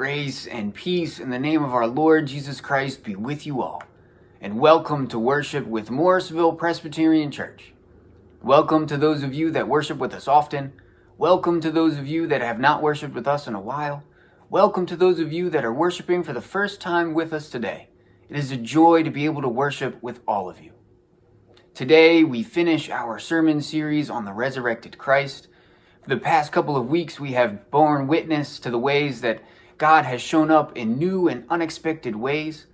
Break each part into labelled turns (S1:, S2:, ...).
S1: Grace and peace in the name of our Lord Jesus Christ be with you all, and welcome to worship with Morrisville Presbyterian Church. Welcome to those of you that worship with us often. Welcome to those of you that have not worshiped with us in a while. Welcome to those of you that are worshiping for the first time with us today. It is a joy to be able to worship with all of you. Today, we finish our sermon series on the resurrected Christ. For the past couple of weeks, we have borne witness to the ways that God has shown up in new and unexpected ways.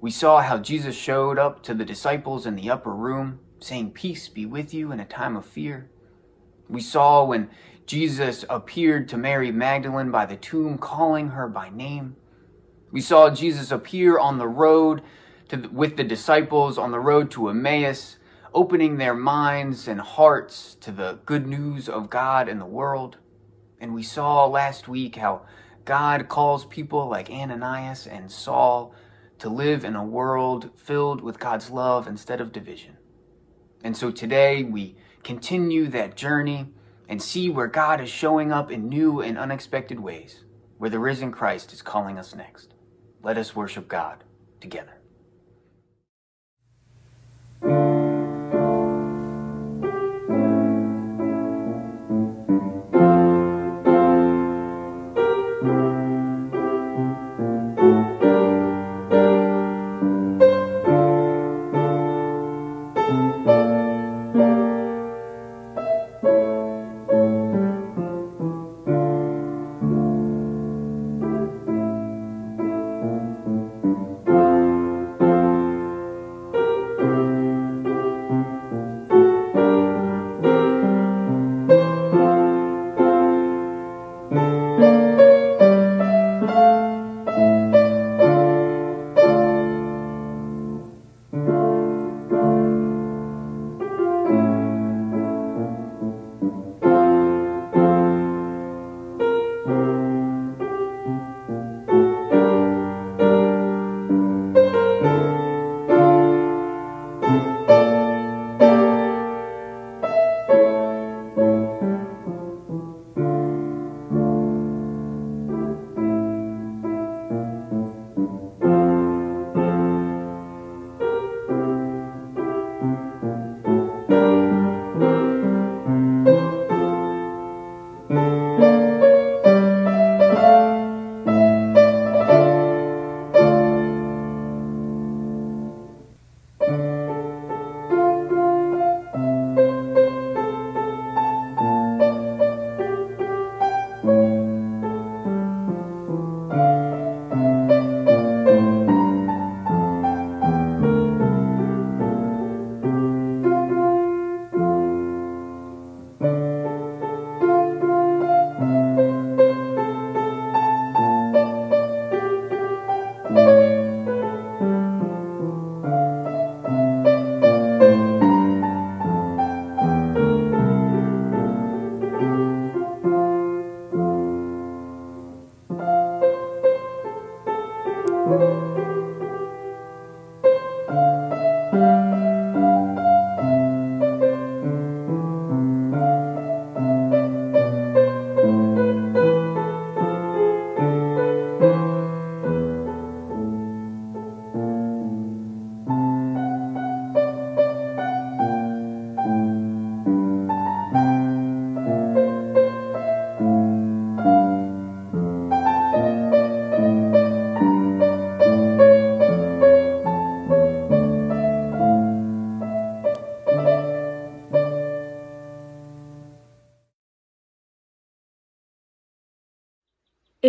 S1: We saw how Jesus showed up to the disciples in the upper room, saying, Peace be with you in a time of fear. We saw when Jesus appeared to Mary Magdalene by the tomb, calling her by name. We saw Jesus appear on the road to, with the disciples on the road to Emmaus, opening their minds and hearts to the good news of God and the world. And we saw last week how God calls people like Ananias and Saul to live in a world filled with God's love instead of division. And so today we continue that journey and see where God is showing up in new and unexpected ways, where the risen Christ is calling us next. Let us worship God together.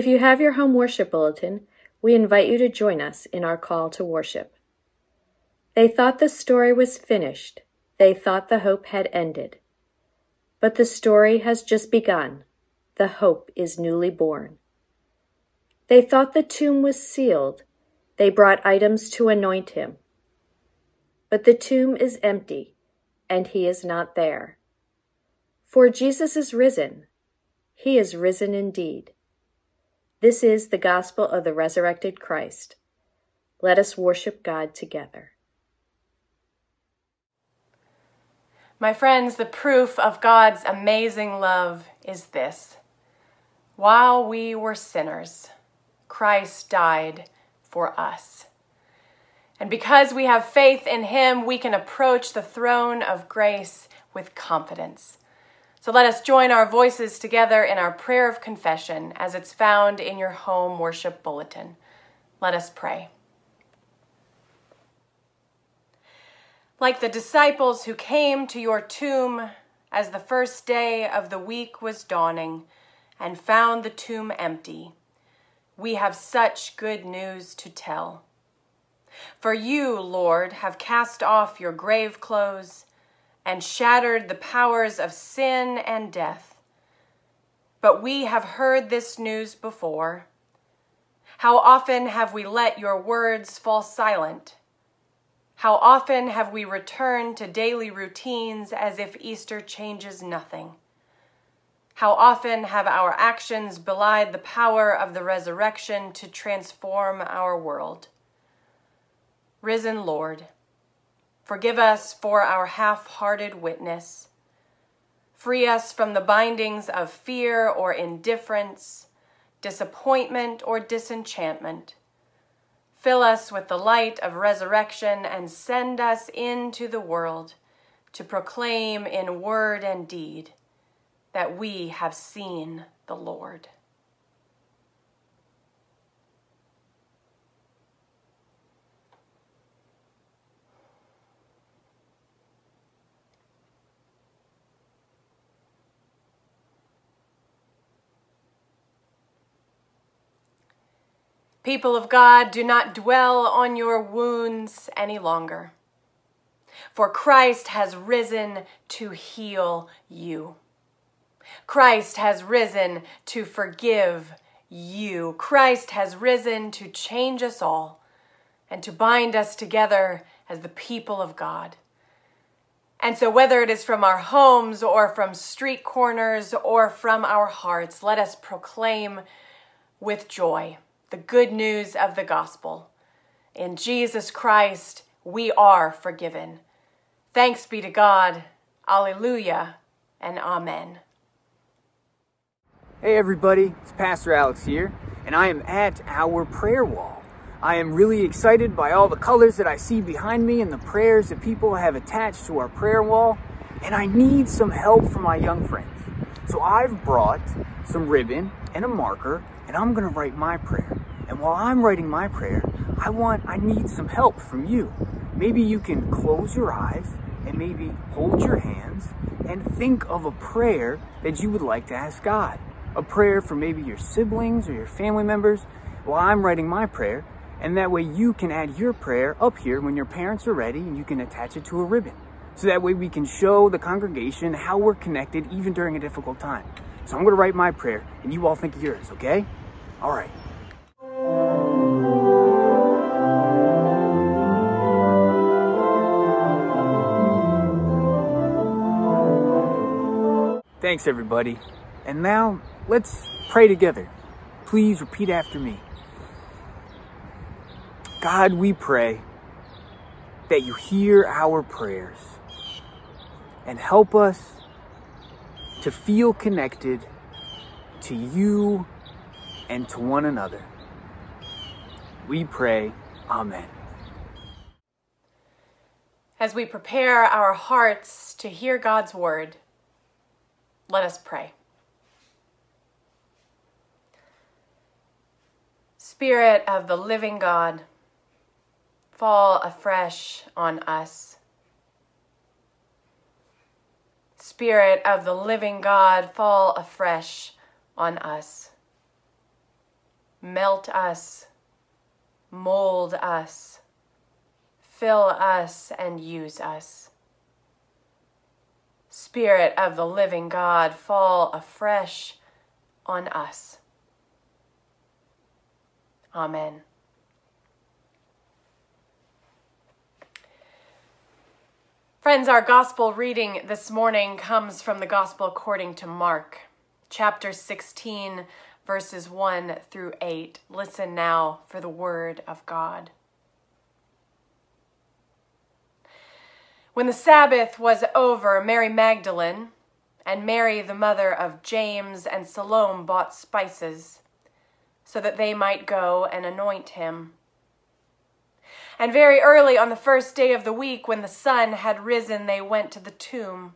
S2: If you have your home worship bulletin, we invite you to join us in our call to worship. They thought the story was finished. They thought the hope had ended. But the story has just begun. The hope is newly born. They thought the tomb was sealed. They brought items to anoint him. But the tomb is empty, and he is not there. For Jesus is risen. He is risen indeed. This is the gospel of the resurrected Christ. Let us worship God together.
S3: My friends, the proof of God's amazing love is this. While we were sinners, Christ died for us. And because we have faith in him, we can approach the throne of grace with confidence. So let us join our voices together in our prayer of confession as it's found in your home worship bulletin. Let us pray. Like the disciples who came to your tomb as the first day of the week was dawning and found the tomb empty, we have such good news to tell. For you, Lord, have cast off your grave clothes and shattered the powers of sin and death. But we have heard this news before. How often have we let your words fall silent? How often have we returned to daily routines as if Easter changes nothing? How often have our actions belied the power of the resurrection to transform our world? Risen Lord, forgive us for our half hearted witness. Free us from the bindings of fear or indifference, disappointment or disenchantment. Fill us with the light of resurrection and send us into the world to proclaim in word and deed that we have seen the Lord. People of God, do not dwell on your wounds any longer, for Christ has risen to heal you. Christ has risen to forgive you. Christ has risen to change us all and to bind us together as the people of God. And so, whether it is from our homes or from street corners or from our hearts, let us proclaim with joy the good news of the gospel. In Jesus Christ, we are forgiven. Thanks be to God. Alleluia and Amen.
S1: Hey, everybody, it's Pastor Alex here, and I am at our prayer wall. I am really excited by all the colors that I see behind me and the prayers that people have attached to our prayer wall, and I need some help from my young friends. So I've brought some ribbon and a marker, and I'm gonna write my prayer. And while I'm writing my prayer, I want, I need some help from you. Maybe you can close your eyes and maybe hold your hands and think of a prayer that you would like to ask God. A prayer for maybe your siblings or your family members while I'm writing my prayer. And that way you can add your prayer up here when your parents are ready and you can attach it to a ribbon. So that way we can show the congregation how we're connected even during a difficult time. So I'm going to write my prayer and you all think of yours, okay? All right. Thanks, everybody. And now, let's pray together. Please repeat after me. God, we pray that you hear our prayers and help us to feel connected to you and to one another. We pray, Amen.
S3: As we prepare our hearts to hear God's word, let us pray. Spirit of the living God, fall afresh on us. Spirit of the living God, fall afresh on us. Melt us, mold us, fill us, and use us. Spirit of the living God, fall afresh on us. Amen. Friends, our gospel reading this morning comes from the gospel according to Mark, chapter 16, verses 1 through 8. Listen now for the word of God. When the Sabbath was over, Mary Magdalene and Mary, the mother of James and Salome, bought spices. so that they might go and anoint him. And very early on the first day of the week, when the sun had risen, they went to the tomb.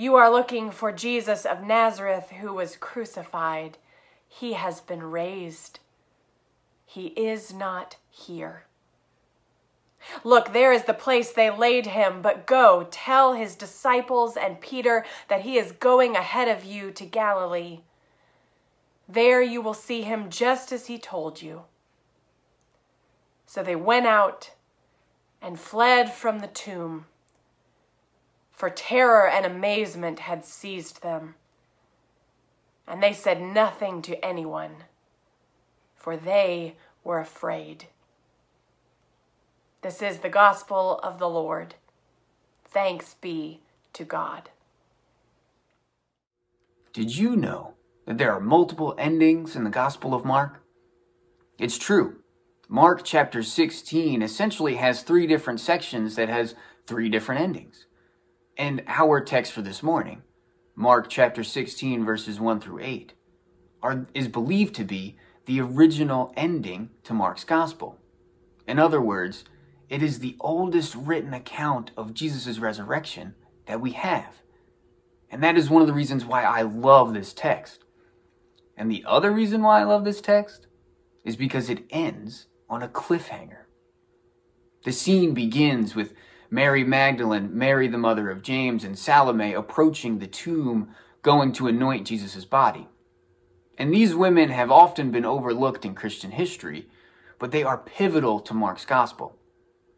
S3: You are looking for Jesus of Nazareth who was crucified. He has been raised. He is not here. Look, there is the place they laid him, but go, tell his disciples and Peter that he is going ahead of you to Galilee. There you will see him just as he told you. So they went out and fled from the tomb, for terror and amazement had seized them. And they said nothing to anyone, for they were afraid. This is the gospel of the Lord. Thanks be to God.
S1: Did you know that there are multiple endings in the Gospel of Mark? It's true. Mark chapter 16 essentially has three different sections that has three different endings. And our text for this morning, Mark chapter 16 verses 1 through 8, are, is believed to be the original ending to Mark's gospel. In other words, it is the oldest written account of Jesus' resurrection that we have. And that is one of the reasons why I love this text. And the other reason why I love this text is because it ends on a cliffhanger. The scene begins with Mary Magdalene, Mary the mother of James, and Salome approaching the tomb going to anoint Jesus' body. And these women have often been overlooked in Christian history, but they are pivotal to Mark's gospel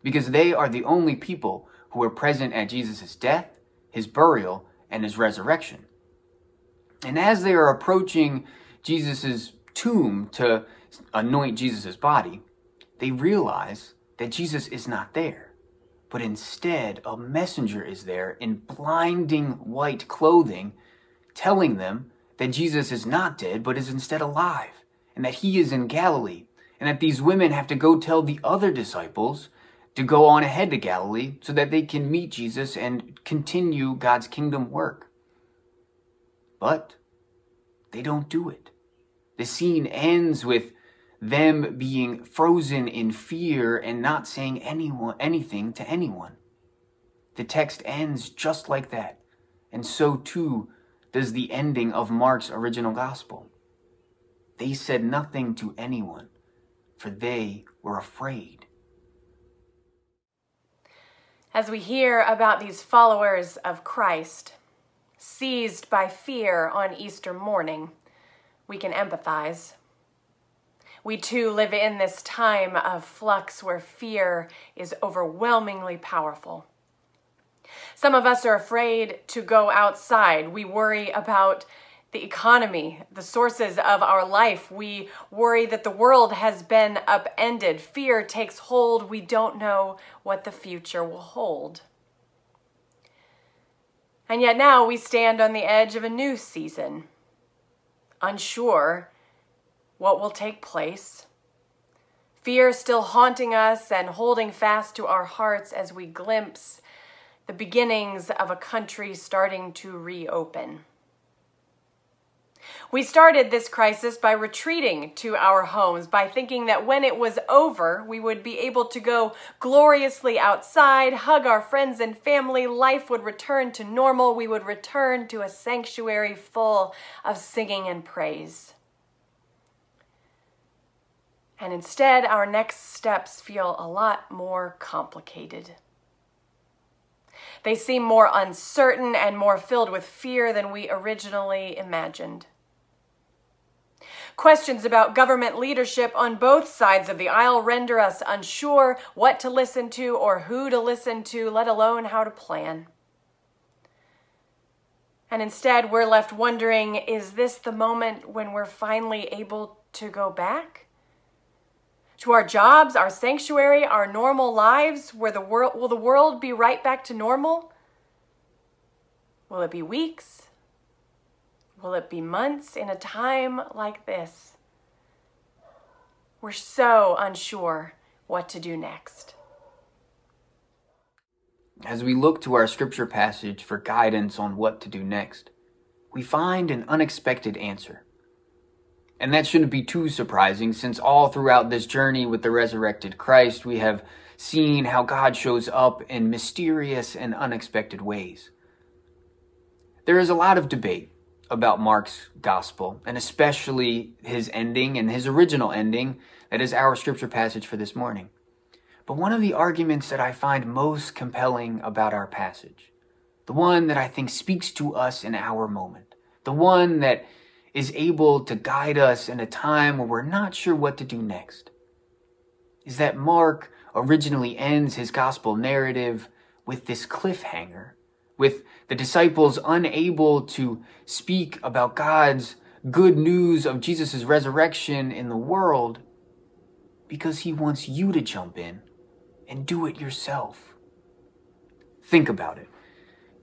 S1: because they are the only people who were present at Jesus' death, his burial, and his resurrection. And as they are approaching Jesus' tomb to anoint Jesus' body, they realize that Jesus is not there, but instead a messenger is there in blinding white clothing, telling them that Jesus is not dead, but is instead alive, and that he is in Galilee, and that these women have to go tell the other disciples to go on ahead to Galilee so that they can meet Jesus and continue God's kingdom work. But they don't do it. The scene ends with them being frozen in fear and not saying anyone anything to anyone. The text ends just like that. And so too does the ending of Mark's original gospel. They said nothing to anyone, for they were afraid
S3: as we hear about these followers of Christ seized by fear on Easter morning, we can empathize. We too live in this time of flux where fear is overwhelmingly powerful. Some of us are afraid to go outside. We worry about the economy, the sources of our life. We worry that the world has been upended. Fear takes hold. We don't know what the future will hold. And yet now we stand on the edge of a new season, unsure what will take place. Fear still haunting us and holding fast to our hearts as we glimpse the beginnings of a country starting to reopen. We started this crisis by retreating to our homes, by thinking that when it was over, we would be able to go gloriously outside, hug our friends and family, life would return to normal, we would return to a sanctuary full of singing and praise. And instead, our next steps feel a lot more complicated. They seem more uncertain and more filled with fear than we originally imagined. Questions about government leadership on both sides of the aisle render us unsure what to listen to or who to listen to, let alone how to plan. And instead, we're left wondering is this the moment when we're finally able to go back? To our jobs, our sanctuary, our normal lives, where the world will the world be right back to normal? Will it be weeks? Will it be months in a time like this? We're so unsure what to do next.
S1: As we look to our scripture passage for guidance on what to do next, we find an unexpected answer. And that shouldn't be too surprising since all throughout this journey with the resurrected Christ, we have seen how God shows up in mysterious and unexpected ways. There is a lot of debate about Mark's gospel, and especially his ending and his original ending, that is our scripture passage for this morning. But one of the arguments that I find most compelling about our passage, the one that I think speaks to us in our moment, the one that is able to guide us in a time where we're not sure what to do next, is that Mark originally ends his gospel narrative with this cliffhanger with the disciples unable to speak about God's good news of Jesus' resurrection in the world because he wants you to jump in and do it yourself. Think about it.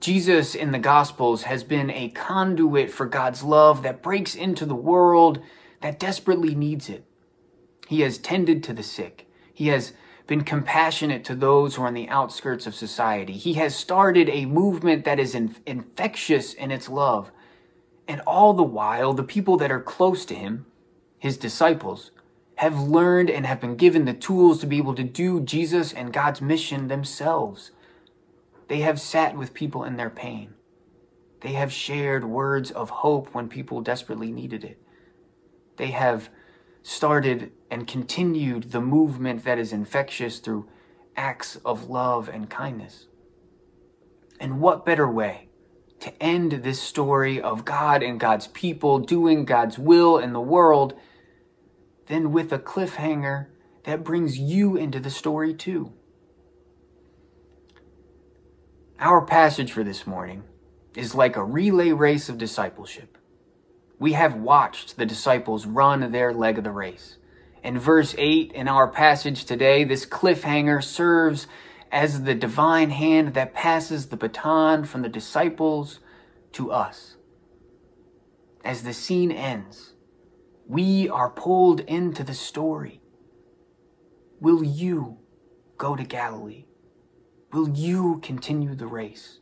S1: Jesus in the Gospels has been a conduit for God's love that breaks into the world that desperately needs it. He has tended to the sick. He has been compassionate to those who are on the outskirts of society. He has started a movement that is in- infectious in its love. And all the while, the people that are close to him, his disciples, have learned and have been given the tools to be able to do Jesus and God's mission themselves. They have sat with people in their pain. They have shared words of hope when people desperately needed it. They have started and continued the movement that is infectious through acts of love and kindness. And what better way to end this story of God and God's people doing God's will in the world than with a cliffhanger that brings you into the story too? Our passage for this morning is like a relay race of discipleship. We have watched the disciples run their leg of the race. In verse 8 in our passage today, this cliffhanger serves as the divine hand that passes the baton from the disciples to us. As the scene ends, we are pulled into the story. Will you go to Galilee? Will you continue the race?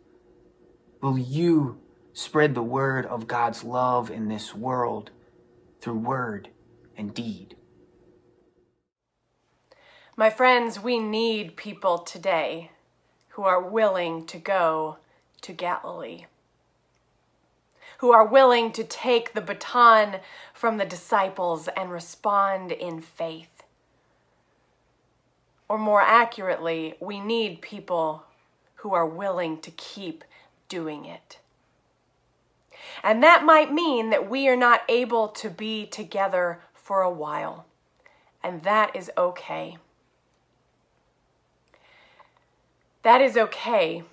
S1: Will you spread the word of God's love in this world through word and deed.
S3: My friends, we need people today who are willing to go to Galilee, who are willing to take the baton from the disciples and respond in faith. Or more accurately, we need people who are willing to keep doing it. And that might mean that we are not able to be together for a while. And that is okay. That is okay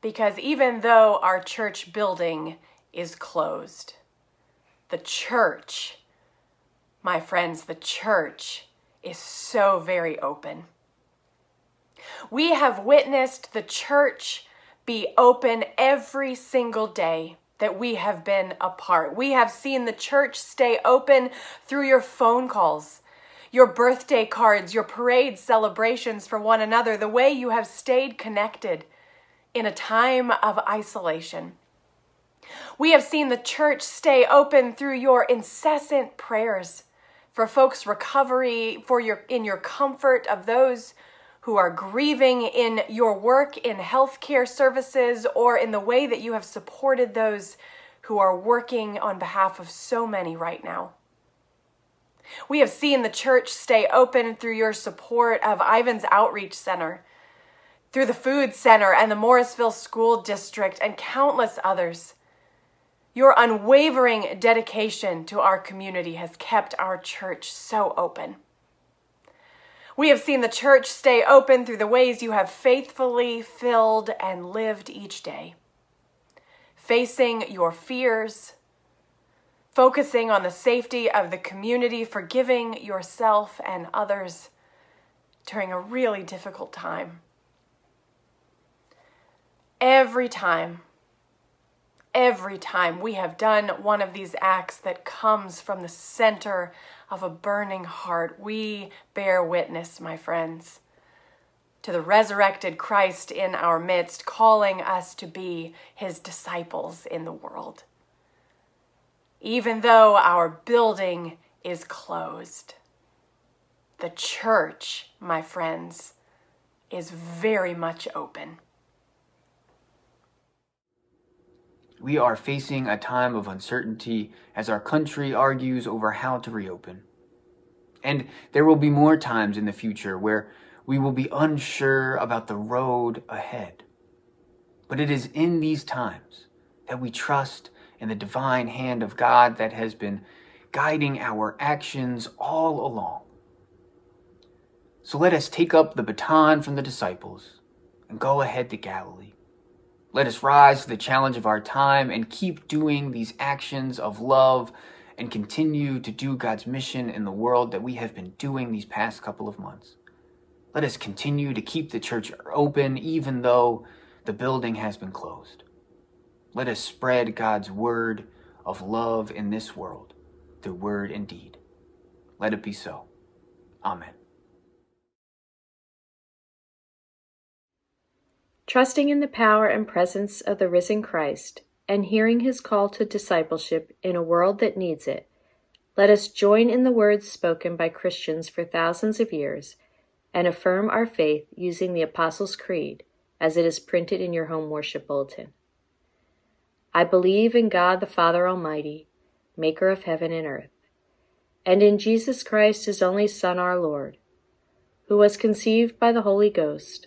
S3: because even though our church building is closed, the church, my friends, the church is so very open. We have witnessed the church be open every single day that we have been apart. We have seen the church stay open through your phone calls, your birthday cards, your parade celebrations for one another, the way you have stayed connected in a time of isolation. We have seen the church stay open through your incessant prayers for folks' recovery, for your in your comfort of those who are grieving in your work in healthcare services or in the way that you have supported those who are working on behalf of so many right now. We have seen the church stay open through your support of Ivan's Outreach Center, through the Food Center and the Morrisville School District, and countless others. Your unwavering dedication to our community has kept our church so open. We have seen the church stay open through the ways you have faithfully filled and lived each day, facing your fears, focusing on the safety of the community, forgiving yourself and others during a really difficult time. Every time, every time we have done one of these acts that comes from the center of a burning heart, we bear witness, my friends, to the resurrected Christ in our midst, calling us to be his disciples in the world even though our building is closed. The church, my friends, is very much open.
S1: We are facing a time of uncertainty as our country argues over how to reopen. And there will be more times in the future where we will be unsure about the road ahead. But it is in these times that we trust in the divine hand of God that has been guiding our actions all along. So let us take up the baton from the disciples and go ahead to Galilee. Let us rise to the challenge of our time and keep doing these actions of love and continue to do God's mission in the world that we have been doing these past couple of months. Let us continue to keep the church open even though the building has been closed. Let us spread God's word of love in this world through word and deed. Let it be so. Amen.
S2: Trusting in the power and presence of the risen Christ and hearing his call to discipleship in a world that needs it, let us join in the words spoken by Christians for thousands of years and affirm our faith using the Apostles' Creed as it is printed in your home worship bulletin. I believe in God the Father Almighty, maker of heaven and earth, and in Jesus Christ, his only Son, our Lord, who was conceived by the Holy Ghost,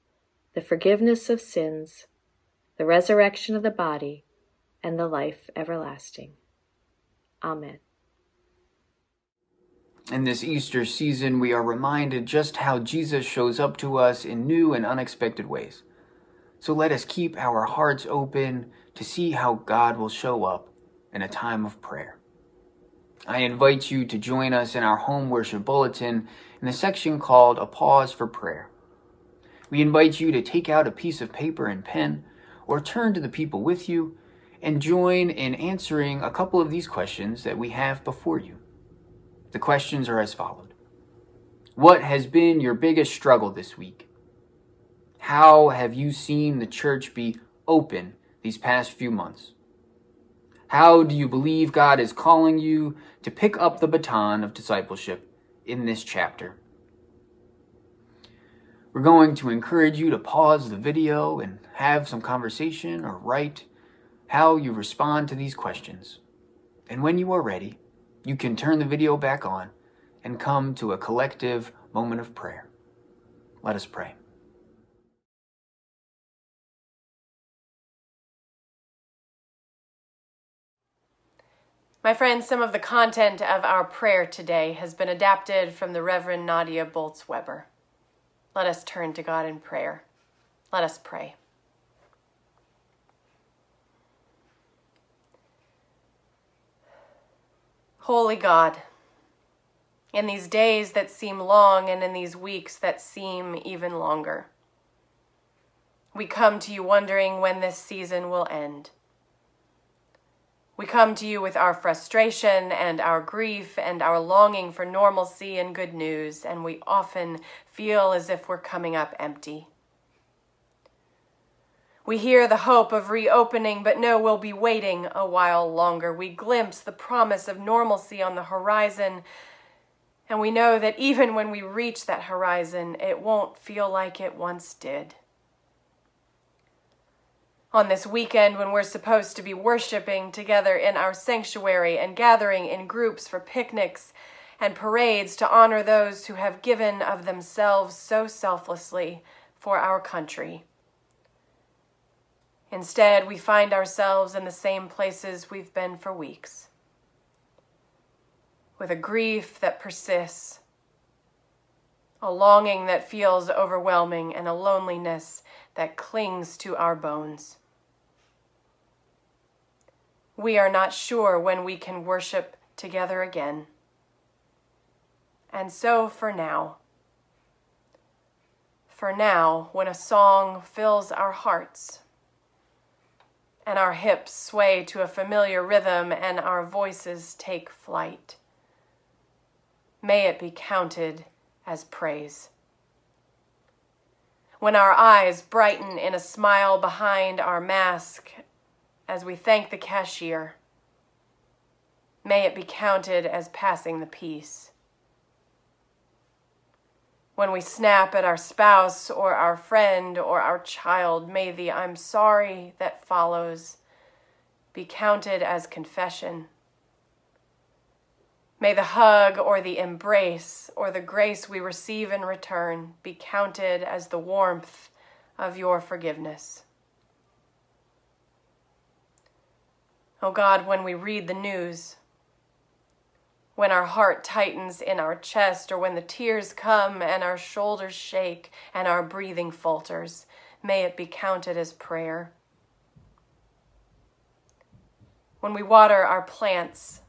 S2: the forgiveness of sins, the resurrection of the body, and the life everlasting. Amen.
S1: In this Easter season, we are reminded just how Jesus shows up to us in new and unexpected ways. So let us keep our hearts open to see how God will show up in a time of prayer. I invite you to join us in our home worship bulletin in the section called A Pause for Prayer. We invite you to take out a piece of paper and pen or turn to the people with you and join in answering a couple of these questions that we have before you. The questions are as followed What has been your biggest struggle this week? How have you seen the church be open these past few months? How do you believe God is calling you to pick up the baton of discipleship in this chapter? We're going to encourage you to pause the video and have some conversation or write how you respond to these questions. And when you are ready, you can turn the video back on and come to a collective moment of prayer. Let us pray.
S3: My friends, some of the content of our prayer today has been adapted from the Reverend Nadia Bolz Weber. Let us turn to God in prayer. Let us pray. Holy God, in these days that seem long and in these weeks that seem even longer, we come to you wondering when this season will end. We come to you with our frustration and our grief and our longing for normalcy and good news, and we often feel as if we're coming up empty. We hear the hope of reopening, but know we'll be waiting a while longer. We glimpse the promise of normalcy on the horizon, and we know that even when we reach that horizon, it won't feel like it once did. On this weekend, when we're supposed to be worshiping together in our sanctuary and gathering in groups for picnics and parades to honor those who have given of themselves so selflessly for our country. Instead, we find ourselves in the same places we've been for weeks, with a grief that persists, a longing that feels overwhelming, and a loneliness that clings to our bones. We are not sure when we can worship together again. And so for now, for now, when a song fills our hearts and our hips sway to a familiar rhythm and our voices take flight, may it be counted as praise. When our eyes brighten in a smile behind our mask as we thank the cashier, may it be counted as passing the peace when we snap at our spouse or our friend or our child, may the I'm sorry that follows be counted as confession. May the hug or the embrace or the grace we receive in return be counted as the warmth of your forgiveness. Oh God, when we read the news, when our heart tightens in our chest, or when the tears come and our shoulders shake and our breathing falters, may it be counted as prayer. When we water our plants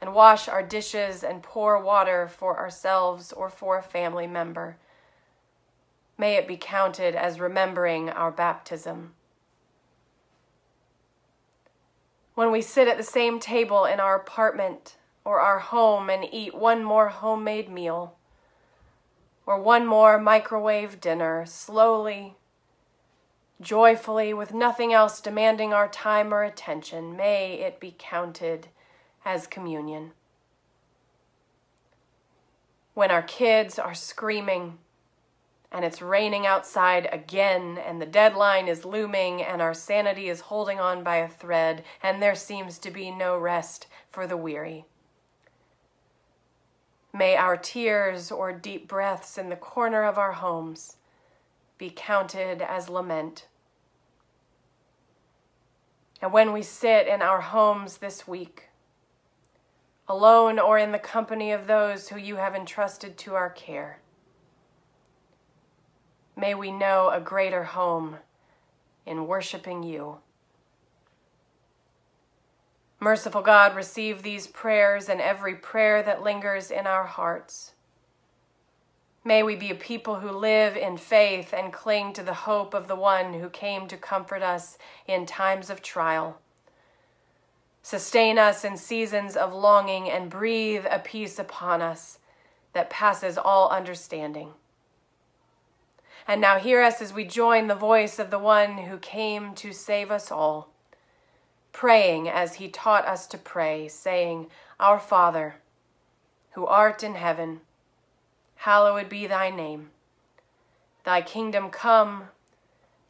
S3: and wash our dishes and pour water for ourselves or for a family member, may it be counted as remembering our baptism. When we sit at the same table in our apartment or our home and eat one more homemade meal or one more microwave dinner slowly, joyfully, with nothing else demanding our time or attention, may it be counted as communion. When our kids are screaming, and it's raining outside again, and the deadline is looming, and our sanity is holding on by a thread, and there seems to be no rest for the weary. May our tears or deep breaths in the corner of our homes be counted as lament. And when we sit in our homes this week, alone or in the company of those who you have entrusted to our care, may we know a greater home in worshiping you. Merciful God, receive these prayers and every prayer that lingers in our hearts. May we be a people who live in faith and cling to the hope of the one who came to comfort us in times of trial. Sustain us in seasons of longing and breathe a peace upon us that passes all understanding. And now hear us as we join the voice of the one who came to save us all praying as he taught us to pray, saying, Our Father, who art in heaven, hallowed be thy name. Thy kingdom come,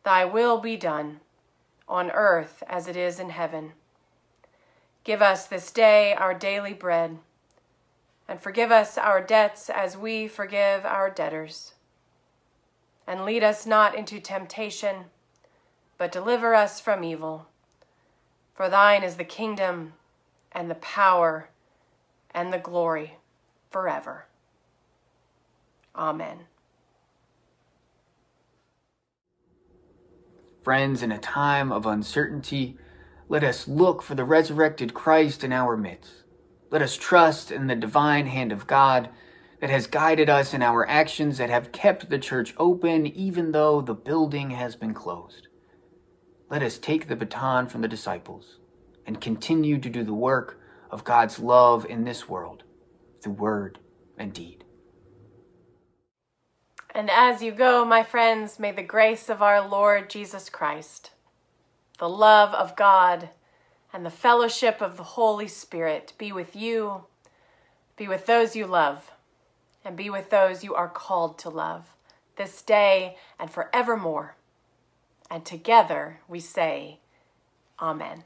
S3: thy will be done, on earth as it is in heaven. Give us this day our daily bread, and forgive us our debts as we forgive our debtors. And lead us not into temptation, but deliver us from evil. For thine is the kingdom and the power and the glory forever. Amen.
S1: Friends, in a time of uncertainty, let us look for the resurrected Christ in our midst. Let us trust in the divine hand of God that has guided us in our actions that have kept the church open even though the building has been closed let us take the baton from the disciples and continue to do the work of God's love in this world through word and deed.
S3: And as you go, my friends, may the grace of our Lord Jesus Christ, the love of God, and the fellowship of the Holy Spirit be with you, be with those you love, and be with those you are called to love this day and forevermore. And together we say, Amen.